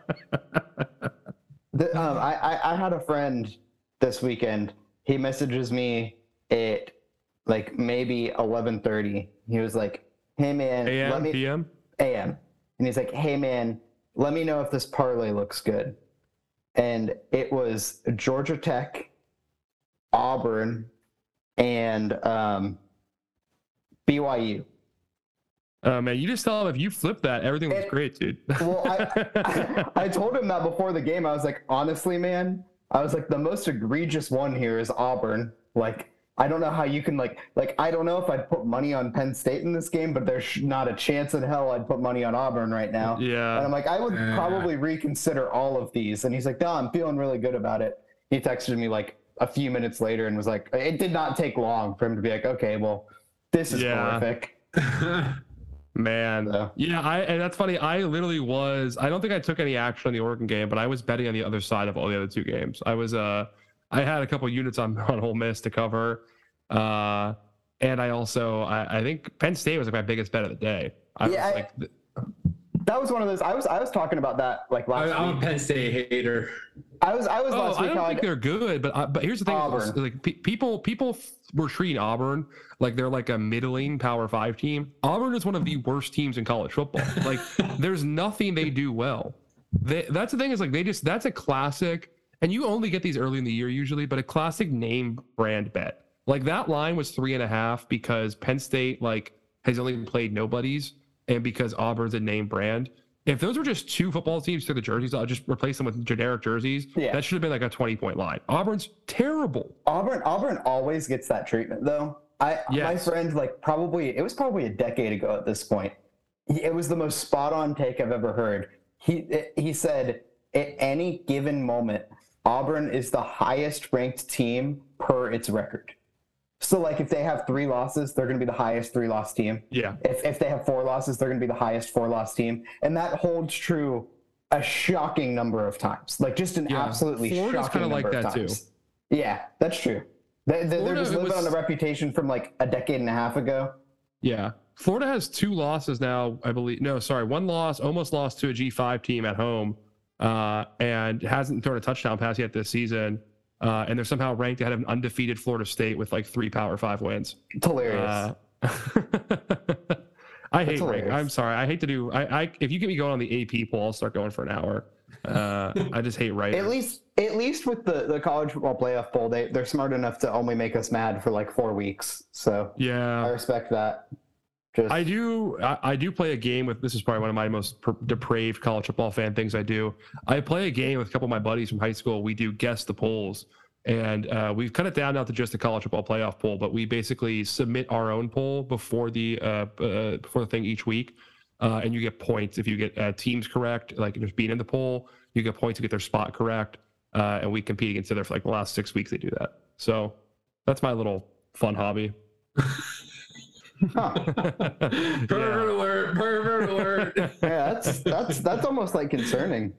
[SPEAKER 1] the, um, I, I I had a friend this weekend. He messages me at like maybe eleven thirty. He was like, "Hey man, let
[SPEAKER 2] AM,
[SPEAKER 1] me
[SPEAKER 2] PM.
[SPEAKER 1] AM," and he's like, "Hey man, let me know if this parlay looks good." And it was Georgia Tech, Auburn, and um, BYU.
[SPEAKER 2] Oh man, you just tell him if you flip that, everything was
[SPEAKER 1] It-
[SPEAKER 2] great, dude.
[SPEAKER 1] Well, I, I told him that before the game. I was like, honestly, man, I was like, the most egregious one here is Auburn. Like, I don't know how you can like, like, I don't know if I'd put money on Penn State in this game, but there's not a chance in hell I'd put money on Auburn right now. Yeah, And
[SPEAKER 2] yeah.
[SPEAKER 1] I'm like, I would
[SPEAKER 3] Yeah.
[SPEAKER 1] probably reconsider all of these. And he's like, no, I'm feeling really good about it. He texted me like a few minutes later and was like, it did not take long for him to be like, okay, well, this is
[SPEAKER 2] Yeah.
[SPEAKER 1] horrific.
[SPEAKER 2] Man,
[SPEAKER 1] So-
[SPEAKER 2] yeah, I and that's funny. I literally was. I don't think I took any action on the Oregon game, but I was betting on the other side of all the other two games. I was. Uh, I had a couple units on on Ole Miss to cover, uh, and I also I, I think Penn State was like my biggest bet of the day. I
[SPEAKER 1] Yeah,
[SPEAKER 2] was like, th-
[SPEAKER 1] That was one of those. I was I was talking about that like last
[SPEAKER 3] I, I'm
[SPEAKER 1] week.
[SPEAKER 3] a Penn State hater.
[SPEAKER 1] I was I was
[SPEAKER 2] oh,
[SPEAKER 1] last
[SPEAKER 2] I don't think
[SPEAKER 1] I'd-
[SPEAKER 2] they're good, but I, but here's the thing:
[SPEAKER 1] Auburn.
[SPEAKER 2] like pe- people people f- were treating Auburn like they're like a middling Power Five team. Auburn is one of the worst teams in college football. Like there's nothing they do well. They, that's the thing is like they just that's a classic, and you only get these early in the year usually, but a classic name brand bet. Like that line was three and a half because Penn State like has only played nobodies, and because Auburn's a name brand. If those were just two football teams through the jerseys, I'll just replace them with generic jerseys.
[SPEAKER 1] Yeah.
[SPEAKER 2] That should have been like a 20 point line. Auburn's terrible.
[SPEAKER 1] Auburn Auburn always gets that treatment though. I my friend like probably it was probably a decade ago at this point. It was the most spot on take I've ever heard. He he said at any given moment, Auburn is the highest ranked team per its record. So, like, if they have three losses, they're going to be the highest three loss team.
[SPEAKER 2] Yeah.
[SPEAKER 1] If, if they have four losses, they're going to be the highest four loss team. And that holds true a shocking number of times. Like, just an
[SPEAKER 2] Yeah.
[SPEAKER 1] absolutely
[SPEAKER 2] Florida's
[SPEAKER 1] shocking number
[SPEAKER 2] like
[SPEAKER 1] of
[SPEAKER 2] that, too.
[SPEAKER 1] times. Yeah, that's true. They, they, they're just living
[SPEAKER 2] was-
[SPEAKER 1] on a reputation from like a decade and a half ago.
[SPEAKER 2] Yeah. Florida has two losses now, I believe. No, sorry, one loss, almost lost to a G5 team at home, uh, and hasn't thrown a touchdown pass yet this season. Uh, and they're somehow ranked ahead of an undefeated Florida State with like three Power Five wins.
[SPEAKER 1] It's hilarious.
[SPEAKER 2] Uh, I hate rank. I'm sorry. I hate to do. I, I if you get me going on the AP poll, I'll start going for an hour. Uh, I just hate writing.
[SPEAKER 1] At least, at least with the, the college football playoff poll, they they're smart enough to only make us mad for like four weeks. So
[SPEAKER 2] yeah, I
[SPEAKER 1] respect that. Just
[SPEAKER 2] I do. I, I do play a game with. This is probably one of my most per- depraved college football fan things I do. I play a game with a couple of my buddies from high school. We do guess the polls, and uh, we've cut it down now to just the college football playoff poll. But we basically submit our own poll before the uh, uh, before the thing each week, uh, and you get points if you get uh, teams correct, like just being in the poll. You get points to get their spot correct, uh, and we compete against each other for like the last six weeks. They do that. So that's my little fun hobby.
[SPEAKER 1] huh.
[SPEAKER 3] Pervert
[SPEAKER 2] yeah.
[SPEAKER 3] alert! Pervert alert!
[SPEAKER 1] yeah, that's that's that's almost like concerning.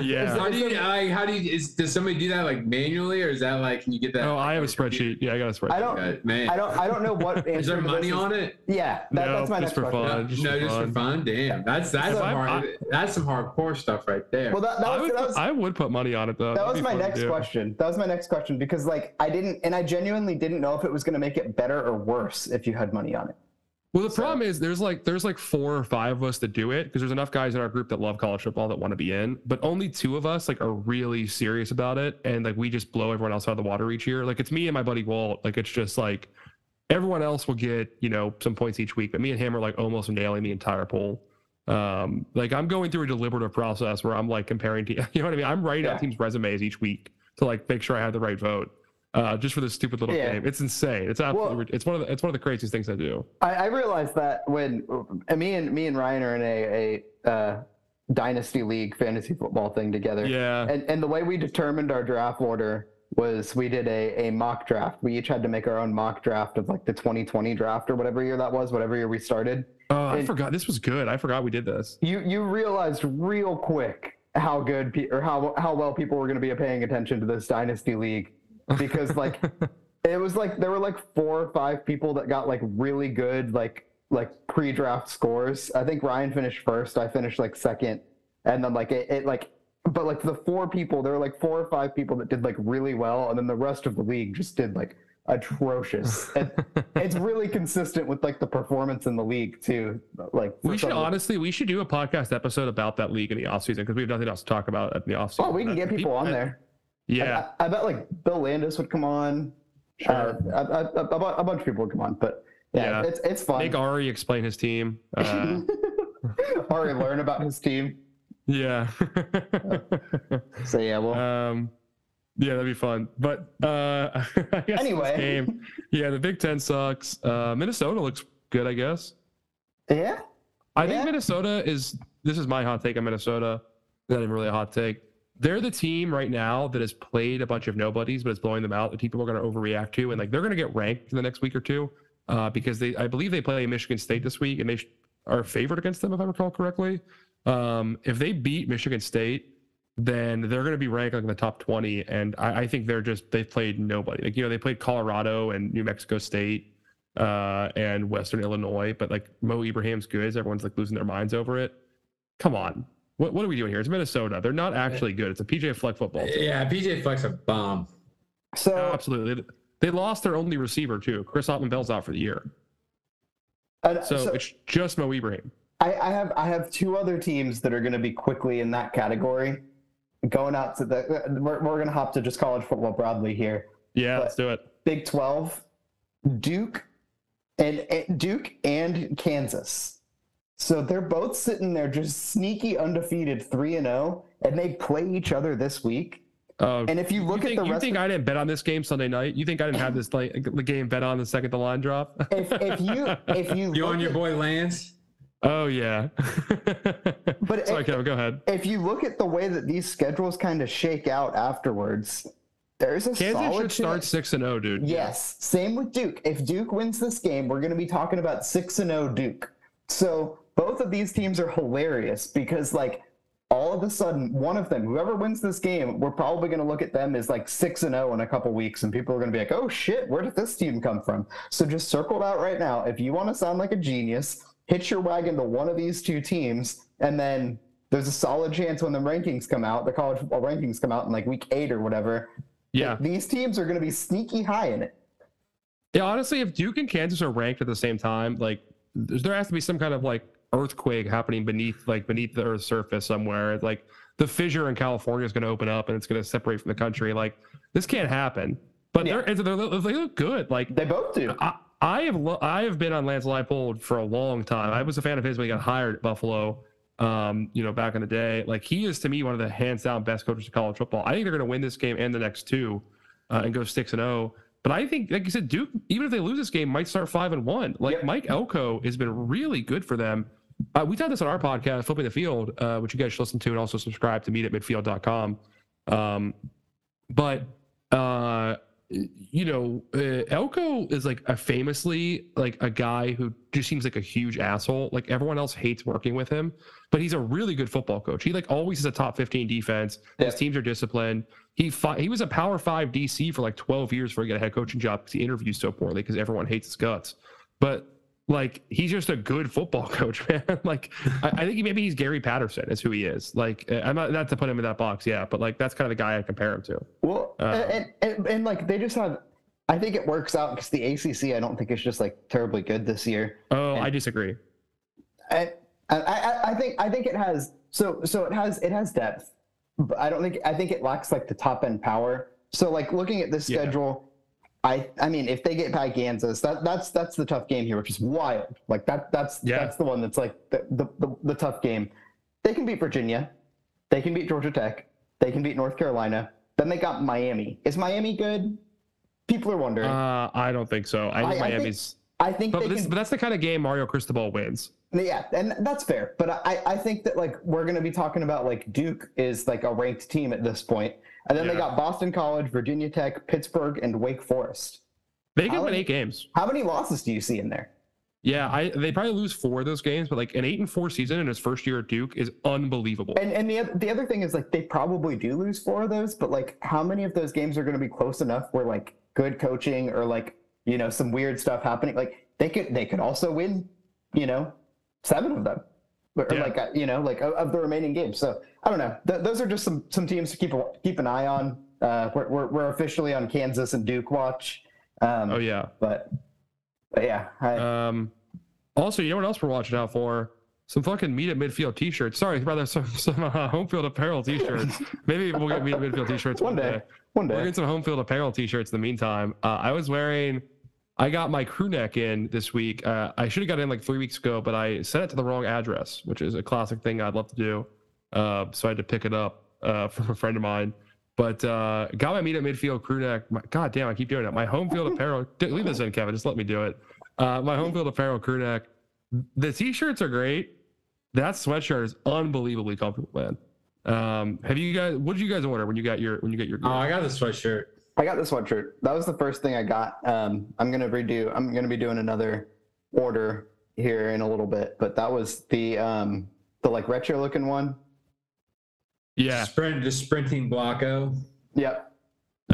[SPEAKER 2] Yeah.
[SPEAKER 3] How do you? I, how do you? Is, does somebody do that like manually, or is that like? Can you get that?
[SPEAKER 2] Oh, I have a spreadsheet. Yeah, I got a spreadsheet.
[SPEAKER 1] I don't.
[SPEAKER 3] God, man.
[SPEAKER 1] I don't. I don't know what.
[SPEAKER 3] is there money
[SPEAKER 1] is-
[SPEAKER 3] on it?
[SPEAKER 1] Yeah, that,
[SPEAKER 2] No,
[SPEAKER 1] that's my
[SPEAKER 2] just
[SPEAKER 1] next
[SPEAKER 2] for
[SPEAKER 1] question.
[SPEAKER 2] fun.
[SPEAKER 3] no,
[SPEAKER 2] just
[SPEAKER 3] no,
[SPEAKER 2] for
[SPEAKER 3] just for
[SPEAKER 2] fun.
[SPEAKER 3] fun. Damn, that's that's
[SPEAKER 2] So
[SPEAKER 3] some
[SPEAKER 2] I'm-
[SPEAKER 3] that's some hardcore stuff right there.
[SPEAKER 1] Well, that, that
[SPEAKER 2] I
[SPEAKER 1] was,
[SPEAKER 2] would,
[SPEAKER 1] that was
[SPEAKER 2] I would put money on it though.
[SPEAKER 1] that
[SPEAKER 2] That'd
[SPEAKER 1] was my next question. That was my next question because like I didn't and I genuinely didn't know if it was going to make it better or worse if you had money on it.
[SPEAKER 2] Well, the
[SPEAKER 1] So-
[SPEAKER 2] problem is there's like there's like four or five of us that do it because there's enough guys in our group that love college football that want to be in, but only two of us like are really serious about it, and like we just blow everyone else out of the water each year. Like it's me and my buddy Walt. Like it's just like everyone else will get you know some points each week, but me and him are like almost nailing the entire poll. Um, like I'm going through a deliberative process where I'm like comparing to you know what I mean. I'm writing
[SPEAKER 1] Yeah.
[SPEAKER 2] out teams' resumes each week to like make sure I have the right vote. Uh, just for this stupid little
[SPEAKER 1] Yeah.
[SPEAKER 2] game. It's insane. It's absolutely.
[SPEAKER 1] Well-
[SPEAKER 2] it's one of the. It's one of the craziest things I do.
[SPEAKER 1] I, I realized that when uh, me and me and Ryan are in a, a uh, dynasty league fantasy football thing together.
[SPEAKER 2] Yeah.
[SPEAKER 1] And and the way we determined our draft order was we did a, a mock draft. We each had to make our own mock draft of like the 2020 draft or whatever year that was, whatever year we started.
[SPEAKER 2] Oh, I forgot. This was good. I forgot we did this.
[SPEAKER 1] You you realized real quick how good pe- or how how well people were going to be paying attention to this dynasty league because like it was like there were like four or five people that got like really good like like pre-draft scores. I think Ryan finished first. I finished like second, and then like it, it like but like the four people there were like four or five people that did like really well, and then the rest of the league just did like atrocious. and it's really consistent with like the performance in the league too. Like
[SPEAKER 2] we should
[SPEAKER 1] some
[SPEAKER 2] honestly, we should do a podcast episode about that league in the offseason because we have nothing else to talk about in the offseason.
[SPEAKER 1] Oh, we can get people on there.
[SPEAKER 2] Yeah.
[SPEAKER 1] I, I bet like Bill Landis would come on.
[SPEAKER 2] Sure.
[SPEAKER 1] Uh, a, a, a, a bunch of people would come on, but yeah,
[SPEAKER 2] Yeah.
[SPEAKER 1] it's it's fun.
[SPEAKER 2] Make Ari explain his team. Uh,
[SPEAKER 1] Ari learn about his team.
[SPEAKER 2] yeah.
[SPEAKER 1] So yeah, well,
[SPEAKER 2] um, yeah, that'd be fun. But uh, I
[SPEAKER 1] Anyway.
[SPEAKER 2] game, yeah, the Big Ten sucks. Uh, Minnesota looks good, I guess.
[SPEAKER 1] yeah,
[SPEAKER 2] I
[SPEAKER 1] Yeah.
[SPEAKER 2] think Minnesota is. This is my hot take on Minnesota. Not even really a hot take. They're the team right now that has played a bunch of nobodies, but is blowing them out. That people are going to overreact to, and like they're going to get ranked in the next week or two, uh, because they, I believe they play Michigan State this week, and they are favored against them, if I recall correctly. Um, if they beat Michigan State, then they're going to be ranked like in the top twenty, and I, I think they're just they've played nobody. Like you know, they played Colorado and New Mexico State uh, and Western Illinois, but like Mo Ibrahim's good. Everyone's like losing their minds over it. Come on. What, what are we doing here? It's Minnesota. They're not actually good. It's a PJ Fleck football team.
[SPEAKER 3] yeah, PJ Fleck's a bomb.
[SPEAKER 1] so
[SPEAKER 2] Absolutely. They lost their only receiver too. Chris Autman-Bell's out for the year.
[SPEAKER 1] uh,
[SPEAKER 2] So,
[SPEAKER 1] so
[SPEAKER 2] it's just Mo Ibrahim.
[SPEAKER 1] I, I have I have two other teams that are going to be quickly in that category. Going out to the we're we're going to hop to just college football broadly here.
[SPEAKER 2] Yeah,
[SPEAKER 1] But-
[SPEAKER 2] let's do it.
[SPEAKER 1] Big Twelve, Duke, and, and Duke and Kansas. So they're both sitting there just sneaky undefeated three and zero, and they play each other this week.
[SPEAKER 2] Uh,
[SPEAKER 1] And if you look
[SPEAKER 2] you think,
[SPEAKER 1] at the
[SPEAKER 2] you
[SPEAKER 1] rest,
[SPEAKER 2] think
[SPEAKER 1] of,
[SPEAKER 2] I didn't bet on this game Sunday night? You think I didn't have this like the game bet on the second the line drop?
[SPEAKER 1] if, if you if you
[SPEAKER 3] You
[SPEAKER 1] look
[SPEAKER 3] on your
[SPEAKER 1] at-
[SPEAKER 3] boy Lance?
[SPEAKER 2] Oh yeah.
[SPEAKER 1] But
[SPEAKER 2] sorry,
[SPEAKER 1] it-
[SPEAKER 2] Kevin, go ahead.
[SPEAKER 1] if you look at the way that these schedules kind of shake out afterwards, there's a
[SPEAKER 2] Kansas
[SPEAKER 1] solid
[SPEAKER 2] should start six and zero, dude.
[SPEAKER 1] Yes, same with Duke. If Duke wins this game, we're going to be talking about 6 and 0 Duke. So, both of these teams are hilarious because like all of a sudden one of them, whoever wins this game, we're probably going to look at them as like 6 and 0 in a couple weeks and people are going to be like, "Oh shit, where did this team come from?" So just circle it out right now. If you want to sound like a genius, hitch your wagon to one of these two teams and then there's a solid chance when the rankings come out, the college football rankings come out in like week 8 or whatever,
[SPEAKER 2] Yeah.
[SPEAKER 1] these teams are going to be sneaky high in it.
[SPEAKER 2] Yeah, honestly, if Duke and Kansas are ranked at the same time, like there has to be some kind of like earthquake happening beneath like beneath the Earth's surface somewhere. Like the fissure in California is going to open up and it's going to separate from the country. Like this can't happen. But
[SPEAKER 1] Yeah.
[SPEAKER 2] they're, they're they look good. Like
[SPEAKER 1] They both do.
[SPEAKER 2] I, I have lo- I have been on Lance Leipold for a long time. I was a fan of his when he got hired at Buffalo. Um, you know, back in the day, like he is to me one of the hands down best coaches of college football. I think they're going to win this game and the next two, uh, and go six and zero. But I think, like you said, Duke, even if they lose this game, might start five and one. Like
[SPEAKER 1] Yep.
[SPEAKER 2] Mike Elko has been really good for them. Uh, we talked this on our podcast, Flipping the Field, uh, which you guys should listen to, and also subscribe to meet at midfield.com. Um, but uh, you know, uh, Elko is like a famously like a guy who just seems like a huge asshole. Like everyone else hates working with him, but he's a really good football coach. He like always has a top 15 defense. His teams are disciplined. He he was a Power Five DC for like 12 years before he got a head coaching job because he interviews so poorly because everyone hates his guts. But like he's just a good football coach, man. like I, I think maybe he's Gary Patterson is who he is. Like uh, I'm not not to put him in that box, yeah, but like that's kind of the guy I compare him to.
[SPEAKER 1] Well,
[SPEAKER 2] Uh,
[SPEAKER 1] and, and and like they just have. I think it works out because the ACC. I don't think it's just like terribly good this year.
[SPEAKER 2] Oh,
[SPEAKER 1] And-
[SPEAKER 2] I disagree.
[SPEAKER 1] I, I I think I think it has so so it has it has depth, but I don't think I think it lacks like the top end power. So like looking at this
[SPEAKER 2] Yeah.
[SPEAKER 1] I I mean if they get by Kansas, that that's that's the tough game here, which is wild. Like that that's
[SPEAKER 2] Yeah.
[SPEAKER 1] that's the one that's like the, the the the tough game. They can beat Virginia, they can beat Georgia Tech, they can beat North Carolina. Then they got Miami. Is Miami good? People are wondering.
[SPEAKER 2] Uh, I don't think so. I think
[SPEAKER 1] I- I think
[SPEAKER 2] Miami's.
[SPEAKER 1] I think
[SPEAKER 2] but, this,
[SPEAKER 1] can
[SPEAKER 2] but that's the kind of game Mario Cristobal wins.
[SPEAKER 1] Yeah, and that's fair. But I, I think that like we're gonna be talking about like Duke is like a ranked team at this point. And then they got Boston College, Virginia Tech, Pittsburgh, and Wake Forest.
[SPEAKER 2] They can
[SPEAKER 1] How
[SPEAKER 2] win eight games.
[SPEAKER 1] How many losses do you see in there?
[SPEAKER 2] Yeah, I they probably lose four of those games, but like an eight and four season in his first year at Duke is unbelievable.
[SPEAKER 1] And and the the other thing is like they probably do lose four of those, but like how many of those games are gonna be close enough where like good coaching or like you know some weird stuff happening? Like they could they could also win, you know, seven of them. Or or,
[SPEAKER 2] Yeah.
[SPEAKER 1] like uh, you know like of, the remaining games. So I don't know. Th- those are just some some teams to keep a, keep an eye on. Uh, we're, we're we're officially on Kansas and Duke watch. Um,
[SPEAKER 2] oh yeah.
[SPEAKER 1] but, but yeah, I,
[SPEAKER 2] Um, also, you know what else we're watching out for? Some fucking meet at midfield T-shirts. Sorry, rather some some uh, home field apparel T-shirts. Maybe we'll get meet at midfield T-shirts
[SPEAKER 1] one day, one day
[SPEAKER 2] We're
[SPEAKER 1] day.
[SPEAKER 2] getting some home field apparel T-shirts in the meantime. Uh, I was wearing, I got my crew neck in this week. Uh, I should have got in like three weeks ago, but I sent it to the wrong address, which is a classic thing I'd love to do. Uh, so I had to pick it up uh, from a friend of mine. But uh, got my meet at midfield crew neck. My, God damn, I keep doing it. My home field apparel. D- leave this in, Kevin. Just let me do it. Uh, my home field apparel crew neck. The T-shirts are great. That sweatshirt is unbelievably comfortable, man. Um, have you guys? What did you guys order when you got your when you got your?
[SPEAKER 3] Oh. I got the sweatshirt.
[SPEAKER 1] I got the sweatshirt. That was the first thing I got. Um, I'm gonna redo. I'm gonna be doing another order here in a little bit, but that was the um, the like retro looking one.
[SPEAKER 2] yeah.
[SPEAKER 3] Sprint, the sprinting Block O.
[SPEAKER 1] Yep.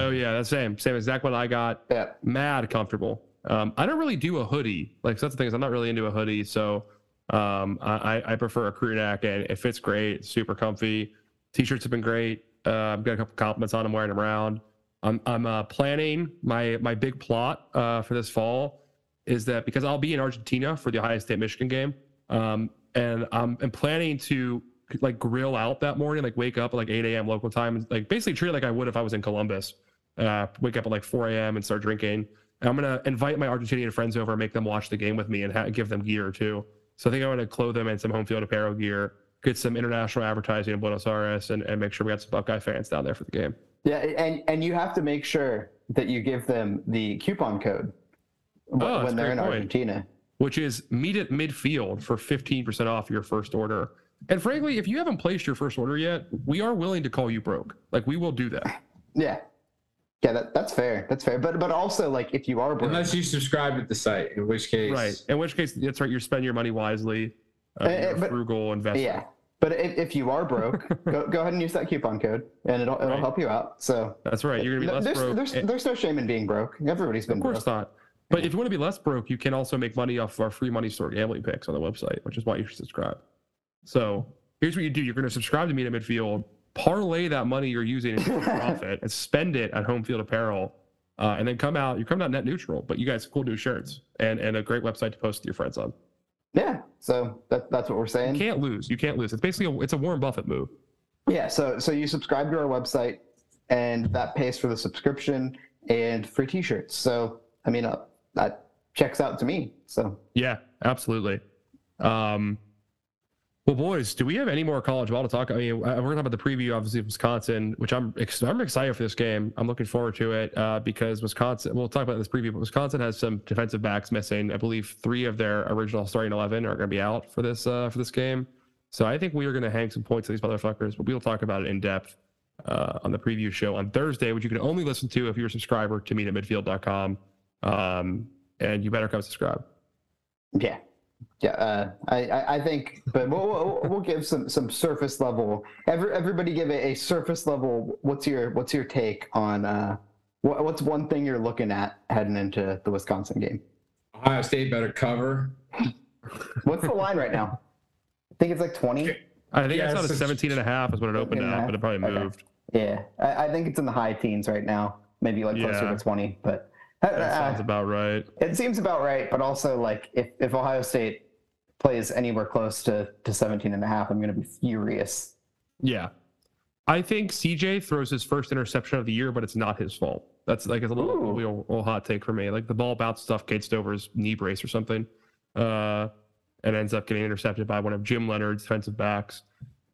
[SPEAKER 2] Oh yeah, that's the same same exact one I got.
[SPEAKER 1] Yep.
[SPEAKER 2] Mad comfortable. Um, I don't really do a hoodie. Like so that's the thing is I'm not really into a hoodie, so um, I, I- I prefer a crew neck and it fits great, super comfy. T-shirts have been great. Uh, I've got a couple compliments on them wearing them around. I'm I'm uh, planning my my big plot uh, for this fall is that because I'll be in Argentina for the Ohio State Michigan game, um, and I'm, I'm planning to like grill out that morning, like wake up at like 8 a.m. local time, like basically treat it like I would if I was in Columbus. Uh, wake up at like 4 a.m. and start drinking. And I'm gonna invite my Argentinian friends over and make them watch the game with me and ha- give them gear too. So I think I'm gonna clothe them in some home field apparel gear, get some international advertising in Buenos Aires, and, and make sure we got some Buckeye fans down there for the game.
[SPEAKER 1] Yeah, and and you have to make sure that you give them the coupon code
[SPEAKER 2] Oh,
[SPEAKER 1] when
[SPEAKER 2] a
[SPEAKER 1] they're in
[SPEAKER 2] point.
[SPEAKER 1] Argentina.
[SPEAKER 2] which is meet at midfield for 15% off your first order. And frankly, if you haven't placed your first order yet, we are willing to call you broke. Like we will do that.
[SPEAKER 1] Yeah. Yeah, that, that's fair. That's fair. But but also like if you are broke,
[SPEAKER 3] Unless you subscribe at the site, in which case,
[SPEAKER 2] Right. In which case, that's right. You spend your money wisely. Uh, you're a
[SPEAKER 1] but-
[SPEAKER 2] frugal investor.
[SPEAKER 1] yeah. But if, if you are broke, go, go ahead and use that coupon code, and it'll it'll
[SPEAKER 2] Right.
[SPEAKER 1] help you out. So
[SPEAKER 2] That's right. You're gonna be less
[SPEAKER 1] there's,
[SPEAKER 2] broke.
[SPEAKER 1] There's, there's no shame in being broke. Everybody's been broke.
[SPEAKER 2] of course
[SPEAKER 1] broke.
[SPEAKER 2] not. But if you want to be less broke, you can also make money off of our free money store gambling picks on the website, which is why you should subscribe. So here's what you do: you're going to subscribe to Meet at Midfield, parlay that money you're using into profit, and spend it at Home Field Apparel, uh, and then come out. You come out net neutral, but you guys have cool new shirts and and a great website to post with your friends on.
[SPEAKER 1] Yeah. So that, that's what we're saying.
[SPEAKER 2] You can't lose. You can't lose. It's basically a, it's a Warren Buffett move.
[SPEAKER 1] Yeah, so so you subscribe to our website, and that pays for the subscription and free T-shirts. So I mean, uh, that checks out to me. So
[SPEAKER 2] Yeah, absolutely. Um, well, boys, do we have any more college ball to talk? I mean, uh, we're going to talk about the preview, obviously, of Wisconsin, which I'm I'm excited for this game. I'm looking forward to it uh, because Wisconsin. We'll talk about this preview, but Wisconsin has some defensive backs missing. I believe three of their original starting eleven are going to be out for this uh, for this game. So I think we are going to hang some points to these motherfuckers, but we'll talk about it in depth uh, on the preview show on Thursday, which you can only listen to if you're a subscriber to meetatmidfield.com. Um, and you better come subscribe.
[SPEAKER 1] yeah, yeah. Uh, I, I I think, but we'll, we'll we'll give some some surface level. Every everybody give a, a surface level. What's your what's your take on uh what, what's one thing you're looking at heading into the Wisconsin game?
[SPEAKER 3] Ohio State better cover.
[SPEAKER 1] What's the line right now? I think it's like twenty.
[SPEAKER 2] I think
[SPEAKER 3] Yeah,
[SPEAKER 2] it's not a
[SPEAKER 3] it's
[SPEAKER 2] 17 and a half is what it opened
[SPEAKER 1] 17
[SPEAKER 2] at, but it probably
[SPEAKER 1] Okay.
[SPEAKER 2] moved.
[SPEAKER 1] Yeah, I, I think it's in the high teens right now. Maybe like closer
[SPEAKER 2] Yeah.
[SPEAKER 1] to twenty, but.
[SPEAKER 2] That sounds about right.
[SPEAKER 1] It seems about right, but also like if, if Ohio State plays anywhere close to, to 17 and a half, I'm going to be furious.
[SPEAKER 2] Yeah. I think CJ throws his first interception of the year, but it's not his fault. That's like it's a little,
[SPEAKER 1] Ooh.
[SPEAKER 2] little, little hot take for me. Like the ball bounced off Cade Stover's knee brace or something, uh, and ends up getting intercepted by one of Jim Leonhard's defensive backs.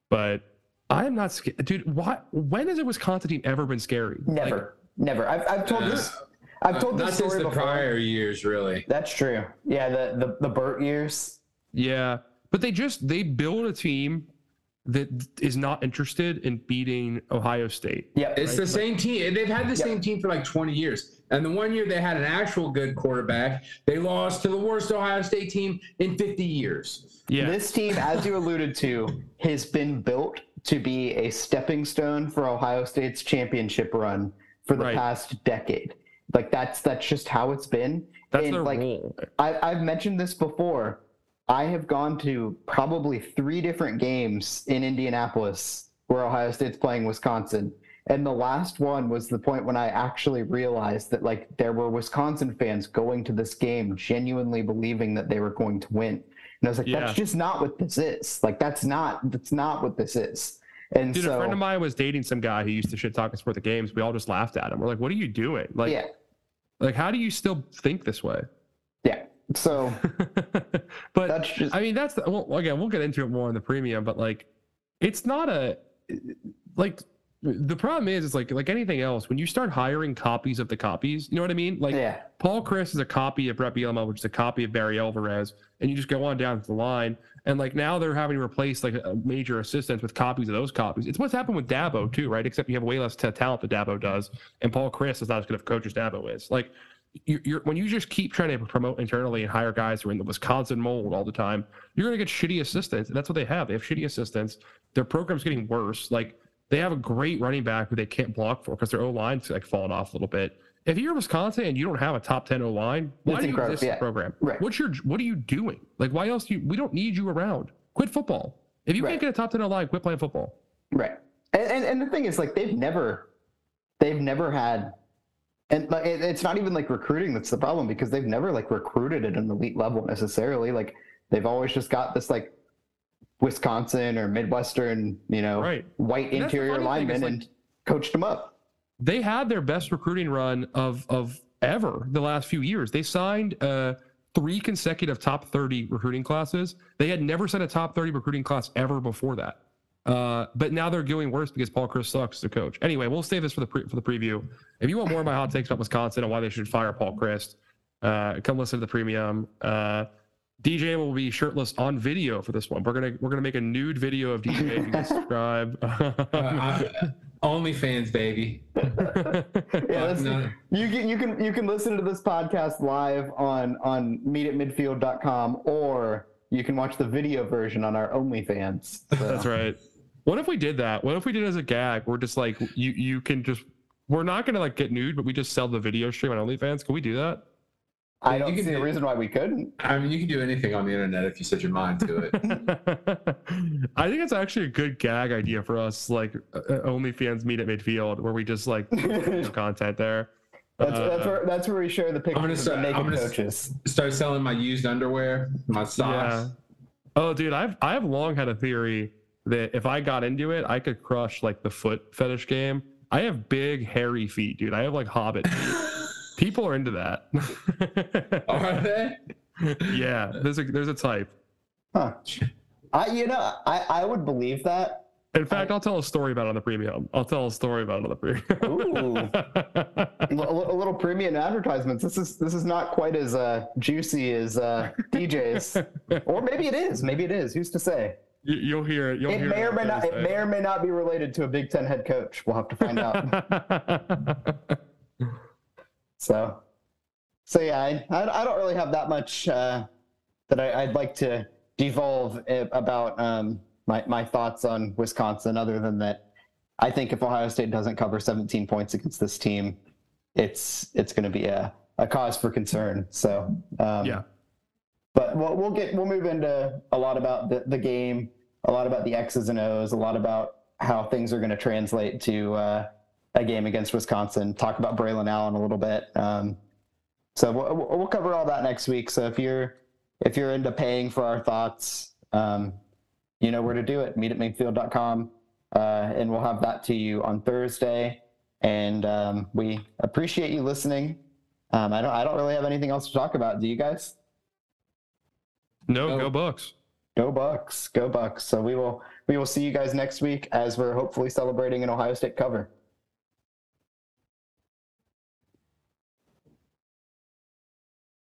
[SPEAKER 2] But I am not scared, dude. Why? When has a Wisconsin team ever been scary? Like,
[SPEAKER 1] Never, never. I've, I've told this. I've uh, told
[SPEAKER 3] Not
[SPEAKER 1] this
[SPEAKER 3] since
[SPEAKER 1] story
[SPEAKER 3] the
[SPEAKER 1] before.
[SPEAKER 3] prior years, really.
[SPEAKER 1] That's true. Yeah, the the the Burt years.
[SPEAKER 2] Yeah, but they just they build a team that is not interested in beating Ohio State.
[SPEAKER 1] Yeah,
[SPEAKER 3] It's the same team. They've had the
[SPEAKER 1] Yeah.
[SPEAKER 3] same team for like 20 years. And the one year they had an actual good quarterback, they lost to the worst Ohio State team in 50 years.
[SPEAKER 2] Yeah,
[SPEAKER 1] This team, as you alluded to, has been built to be a stepping stone for Ohio State's championship run for the
[SPEAKER 2] Right.
[SPEAKER 1] past decade. Like that's that's just how it's been.
[SPEAKER 2] that's
[SPEAKER 1] And,
[SPEAKER 2] their
[SPEAKER 1] like,
[SPEAKER 2] role.
[SPEAKER 1] I, I've mentioned this before. I have gone to probably three different games in Indianapolis where Ohio State's playing Wisconsin. And the last one was the point when I actually realized that like there were Wisconsin fans going to this game genuinely believing that they were going to win. And I was like,
[SPEAKER 2] Yeah.
[SPEAKER 1] that's just not what this is. Like that's not that's not what this is. And
[SPEAKER 2] Dude,
[SPEAKER 1] so
[SPEAKER 2] a friend of mine was dating some guy who used to shit talk us for the games. We all just laughed at him. We're like, "What are you doing? Like,
[SPEAKER 1] yeah,
[SPEAKER 2] like how do you still think this way?"
[SPEAKER 1] yeah. So
[SPEAKER 2] but
[SPEAKER 1] that's just
[SPEAKER 2] I mean, that's the, well, again, we'll get into it more in the premium, but like, it's not a like the problem is, it's like like anything else. When you start hiring copies of the copies, you know what I mean? Like
[SPEAKER 1] yeah.
[SPEAKER 2] Paul Chryst is a copy of Bret Bielema, which is a copy of Barry Alvarez, and you just go on down the line, and like now they're having to replace like a major assistants with copies of those copies. It's what's happened with Dabo too, right? Except you have way less t- talent that Dabo does, and Paul Chryst is not as good of a coach as Dabo is. Like you- you're when you just keep trying to promote internally and hire guys who are in the Wisconsin mold all the time, you're gonna get shitty assistants. And that's what they have. They have shitty assistants. Their program's getting worse. Like they have a great running back who they can't block for because their O line's like falling off a little bit. If you're Wisconsin and you don't have a top ten O line, why
[SPEAKER 1] That's
[SPEAKER 2] do you exist in
[SPEAKER 1] yeah.
[SPEAKER 2] program?
[SPEAKER 1] Right.
[SPEAKER 2] What's your what are you doing? Like why else do you we don't need you around? Quit football. If you
[SPEAKER 1] Right.
[SPEAKER 2] can't get a top ten O line, quit playing football.
[SPEAKER 1] Right. And, and and the thing is, like, they've never, they've never had, and like, it's not even like recruiting that's the problem because they've never like recruited at an elite level necessarily. Like, they've always just got this like Wisconsin or Midwestern, you know,
[SPEAKER 2] Right.
[SPEAKER 1] white
[SPEAKER 2] And
[SPEAKER 1] interior
[SPEAKER 2] funny thing is,
[SPEAKER 1] linemen
[SPEAKER 2] like-
[SPEAKER 1] and coached them up.
[SPEAKER 2] they had their best recruiting run of of ever the last few years. They signed uh, three consecutive top 30 recruiting classes. They had never sent a top 30 recruiting class ever before that. Uh, but now they're doing worse because Paul Chryst sucks as a coach. Anyway, we'll save this for the pre- for the preview. If you want more of my hot takes about Wisconsin and why they should fire Paul Chryst, uh, come listen to the premium. Uh, DJ will be shirtless on video for this one. We're gonna we're gonna make a nude video of DJ. You can subscribe.
[SPEAKER 3] Uh, I- OnlyFans, baby.
[SPEAKER 1] yeah, that's,
[SPEAKER 3] No.
[SPEAKER 1] you can you can you can listen to this podcast live on on meetatmidfield.com or you can watch the video version on our OnlyFans. So-
[SPEAKER 2] That's right. What if we did that? What if we did it as a gag? We're just like you you can just we're not gonna like get nude, but we just sell the video stream on OnlyFans. Can we do that?
[SPEAKER 1] I
[SPEAKER 3] You
[SPEAKER 1] don't
[SPEAKER 3] can
[SPEAKER 1] see a reason why we couldn't.
[SPEAKER 3] I mean, you can do anything on the internet if you set your mind to it.
[SPEAKER 2] I think it's actually a good gag idea for us, like uh, OnlyFans meet at midfield, where we just like
[SPEAKER 1] that's
[SPEAKER 2] content there.
[SPEAKER 1] that's
[SPEAKER 2] Uh,
[SPEAKER 1] where that's where we share the pictures
[SPEAKER 3] gonna start-
[SPEAKER 1] the naked
[SPEAKER 3] I'm gonna-
[SPEAKER 1] coaches.
[SPEAKER 3] Start selling my used underwear, my socks.
[SPEAKER 2] Yeah. Oh, dude, I've I've long had a theory that if I got into it, I could crush like the foot fetish game. I have big hairy feet, dude. I have like hobbit. feet. People are into that.
[SPEAKER 3] Are they?
[SPEAKER 2] yeah, there's a there's a type.
[SPEAKER 1] Huh. I you know I I would believe that.
[SPEAKER 2] In fact, I'll tell a story about it on the premium. I'll tell a story about it on the premium.
[SPEAKER 1] A a little premium advertisements. This is this is not quite as uh, juicy as uh, DJs, or maybe it is. Maybe it is. Who's to say?
[SPEAKER 2] You, you'll hear it. You'll
[SPEAKER 1] It
[SPEAKER 2] hear
[SPEAKER 1] may or may not. It may or may not be related to a Big Ten head coach. We'll have to find out. So, so yeah, I, I, I don't really have that much uh, that I, I'd like to devolve uh, about um, my my thoughts on Wisconsin. Other than that, I think if Ohio State doesn't cover 17 points against this team, it's it's going to be a, a cause for concern. So um,
[SPEAKER 2] yeah.
[SPEAKER 1] but we'll, we'll get we'll move into a lot about the, the game, a lot about the X's and O's, a lot about how things are going to translate to uh, a game against Wisconsin. Talk about Braylon Allen a little bit. Um, so we'll, we'll we'll cover all that next week. So if you're if you're into paying for our thoughts, um, you know where to do it. Meet at midfield.com, uh, and we'll have that to you on Thursday. And um, we appreciate you listening. Um, I don't I don't really have anything else to talk about. Do you guys?
[SPEAKER 2] No,
[SPEAKER 3] Oh.
[SPEAKER 2] go Bucks.
[SPEAKER 1] Go Bucks, go Bucks. So we will we will see you guys next week as we're hopefully celebrating an Ohio State cover.